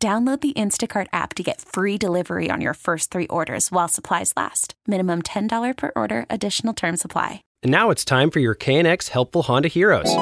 Download the Instacart app to get free delivery on your first three orders while supplies last. Minimum $10 per order, additional term supply. And now it's time for your KNX Helpful Honda Heroes.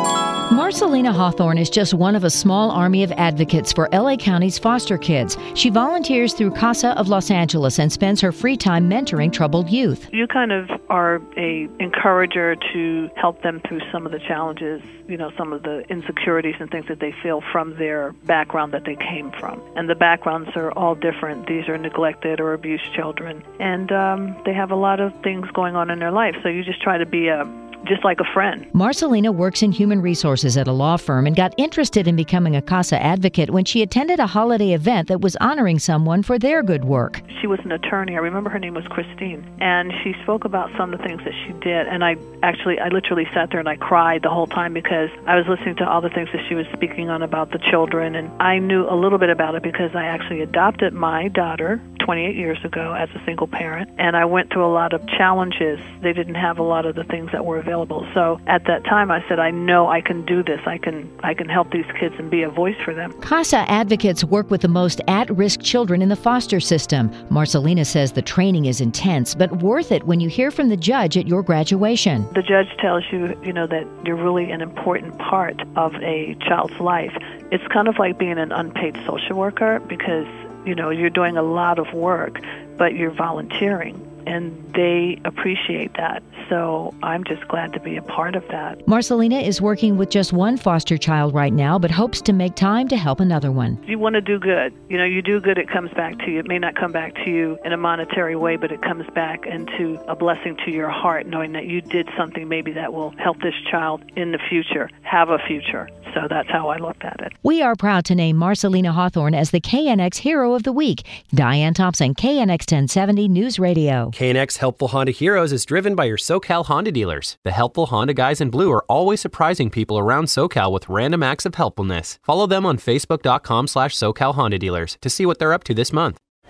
Marcellina Hawthorne is just one of a small army of advocates for LA County's foster kids. She volunteers through CASA of Los Angeles and spends her free time mentoring troubled youth. You kind of are a encourager to help them through some of the challenges, you know, some of the insecurities and things that they feel from their background that they came from. And the backgrounds are all different. These are neglected or abused children, and um, they have a lot of things going on in their life. So you just try to be a just like a friend. Marcellina works in human resources at a law firm and got interested in becoming a CASA advocate when she attended a holiday event that was honoring someone for their good work. She was an attorney. I remember her name was Christine, and she spoke about some of the things that she did. And I actually, I literally sat there and I cried the whole time because I was listening to all the things that she was speaking on about the children, and I knew a little bit about it because I actually adopted my daughter 28 years ago as a single parent, and I went through a lot of challenges. They didn't have a lot of the things that were available. So at that time, I said, I know I can do this. I can I can help these kids and be a voice for them. CASA advocates work with the most at-risk children in the foster system. Marcellina says the training is intense, but worth it when you hear from the judge at your graduation. The judge tells you, you know, that you're really an important part of a child's life. It's kind of like being an unpaid social worker because you know you're doing a lot of work but you're volunteering and they appreciate that. So i'm just glad to be a part of that. Marcellina is working with just one foster child right now, but hopes to make time to help another one. you want to do good you know you do good it comes back to you. It may not come back to you in a monetary way but it comes back into a blessing to your heart knowing that you did something maybe that will help this child in the future have a future so that's how i looked at it We are proud to name Marcellina Hawthorne as the KNX Hero of the Week. Diane Thompson, KNX 1070 News Radio. KNX Helpful Honda Heroes is driven by your SoCal Honda dealers. The helpful Honda guys in blue are always surprising people around SoCal with random acts of helpfulness. Follow them on Facebook.com slash SoCal Honda dealers to see what they're up to this month.